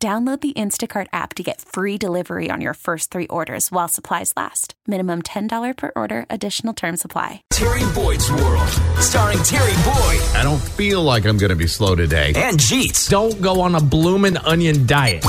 Download the Instacart app to get free delivery on your first three orders while supplies last. Minimum $10 per order, additional term supply. Terry Boyd's World, starring Terry Boyd I don't feel like I'm going to be slow today. and Jeets. Don't go on a bloomin' onion diet.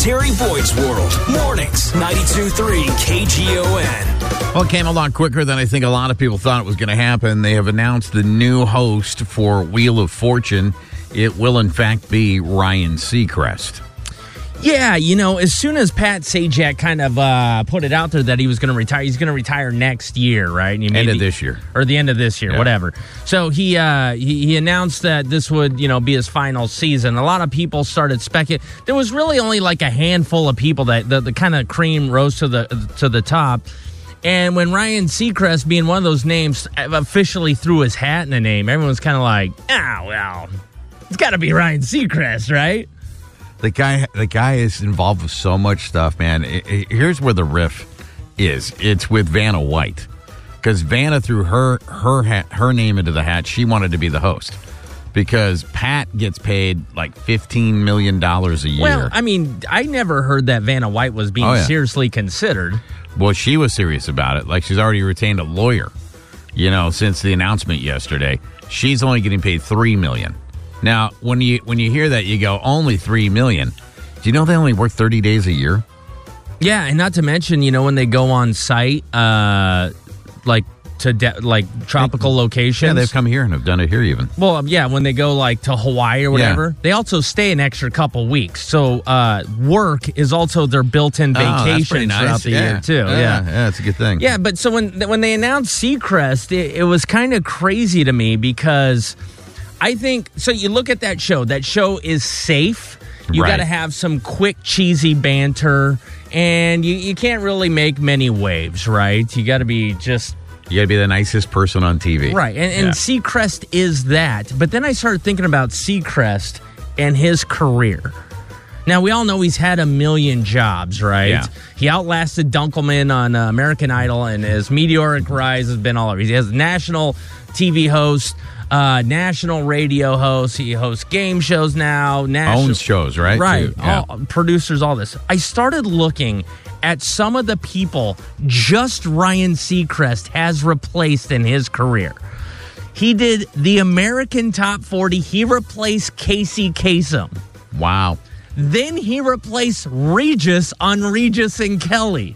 Terry Boyd's World, mornings, 92.3 KGON. Well, it came a lot quicker than I think a lot of people thought it was going to happen. They have announced the new host for Wheel of Fortune. It will, in fact, be Ryan Seacrest. Yeah, you know, as soon as Pat Sajak kind of uh, put it out there that he was going to retire, he's going to retire next year, right? And End of this year. or the end of this year, Yeah. whatever. So he, uh, he he announced that this would you know be his final season. A lot of people started speculating. There was really only like a handful of people that the, the kind of cream rose to the to the top. And when Ryan Seacrest, being one of those names, officially threw his hat in the name, everyone's kind of like, ah, well, it's got to be Ryan Seacrest, right? The guy, the guy is involved with so much stuff, man. I- I- here's where the riff is. It's with Vanna White, because Vanna threw her her hat, her name into the hat. She wanted to be the host because Pat gets paid like fifteen million dollars a year. Well, I mean, I never heard that Vanna White was being Oh, yeah. seriously considered. Well, she was serious about it. Like she's already retained a lawyer, you know, since the announcement yesterday. She's only getting paid three million. Now, when you when you hear that, you go only three million. Do you know they only work thirty days a year? Yeah, and not to mention, you know, when they go on site, uh, like to de- like tropical locations. Yeah, they've come here and have done it here even. well, um, yeah, when they go like to Hawaii or whatever, they also stay an extra couple weeks. So uh, work is also their built-in Oh, vacation nice. throughout the yeah. year too. yeah, yeah. yeah, it's a good thing. Yeah, but so when when they announced Seacrest, it, it was kind of crazy to me because I think so. You look at that show. That show is safe. You Right. got to have some quick, cheesy banter, and you, you can't really make many waves, right? You got to be just you got to be the nicest person on TV. right. And, and Yeah. Seacrest is that. But then I started thinking about Seacrest and his career. Now we all know he's had a million jobs, right? Yeah. He outlasted Dunkleman on uh, American Idol, and his meteoric rise has been all over. He has national TV host, uh, national radio host. He hosts game shows now. National Owns shows, right? Right. Yeah. All, producers, all this. I started looking at some of the people just Ryan Seacrest has replaced in his career. He did the American Top 40. He replaced Casey Kasem. Wow. Then he replaced Regis on Regis and Kelly.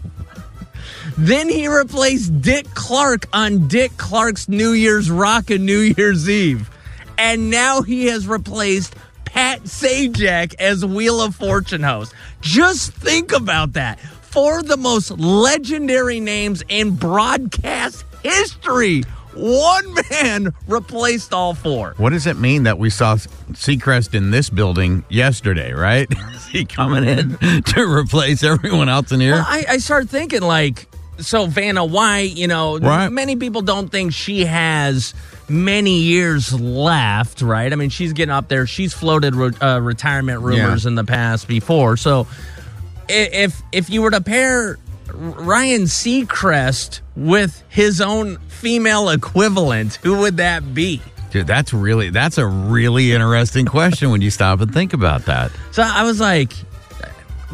Then he replaced Dick Clark on Dick Clark's New Year's Rock and New Year's Eve. And now he has replaced Pat Sajak as Wheel of Fortune host. Just think about that. Four of the most legendary names in broadcast history. One man replaced all four. What does it mean that we saw Seacrest in this building yesterday, right? Is he coming in to replace everyone else in here? Well, I, I started thinking like, so Vanna White, you know, Right. many people don't think she has many years left, right? I mean, she's getting up there. She's floated re- uh, retirement rumors Yeah. in the past before. So if if you were to pair Ryan Seacrest with his own female equivalent, who would that be? Dude, that's really that's a really interesting question when you stop and think about that. So I was like,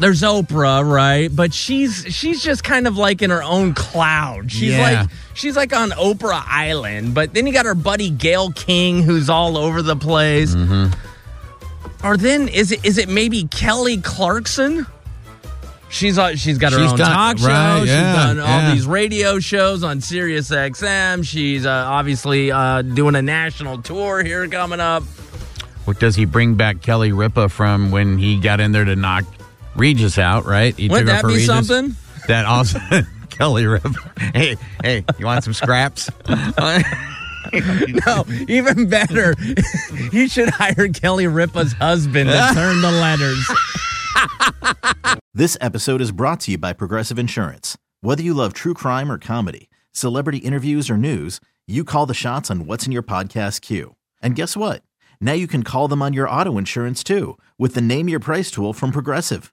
there's Oprah, right? But she's she's just kind of like in her own cloud. She's Yeah. like she's like on Oprah Island. But then you got her buddy Gayle King, who's all over the place. Mm-hmm. Or then is it is it maybe Kelly Clarkson? She's uh, she's got her She's own done- talk show. right, she's yeah, done all yeah. these radio shows on Sirius XM. She's uh, obviously uh, doing a national tour here coming up. What does he bring back Kelly Ripa from when he got in there to knock Regis out, right? He Wouldn't that for be Regis. something? That also Kelly Ripa. Hey, hey, you want some scraps? No, even better. he should hire Kelly Ripa's husband to turn the letters. This episode is brought to you by Progressive Insurance. Whether you love true crime or comedy, celebrity interviews or news, you call the shots on what's in your podcast queue. And guess what? Now you can call them on your auto insurance too with the Name Your Price tool from Progressive.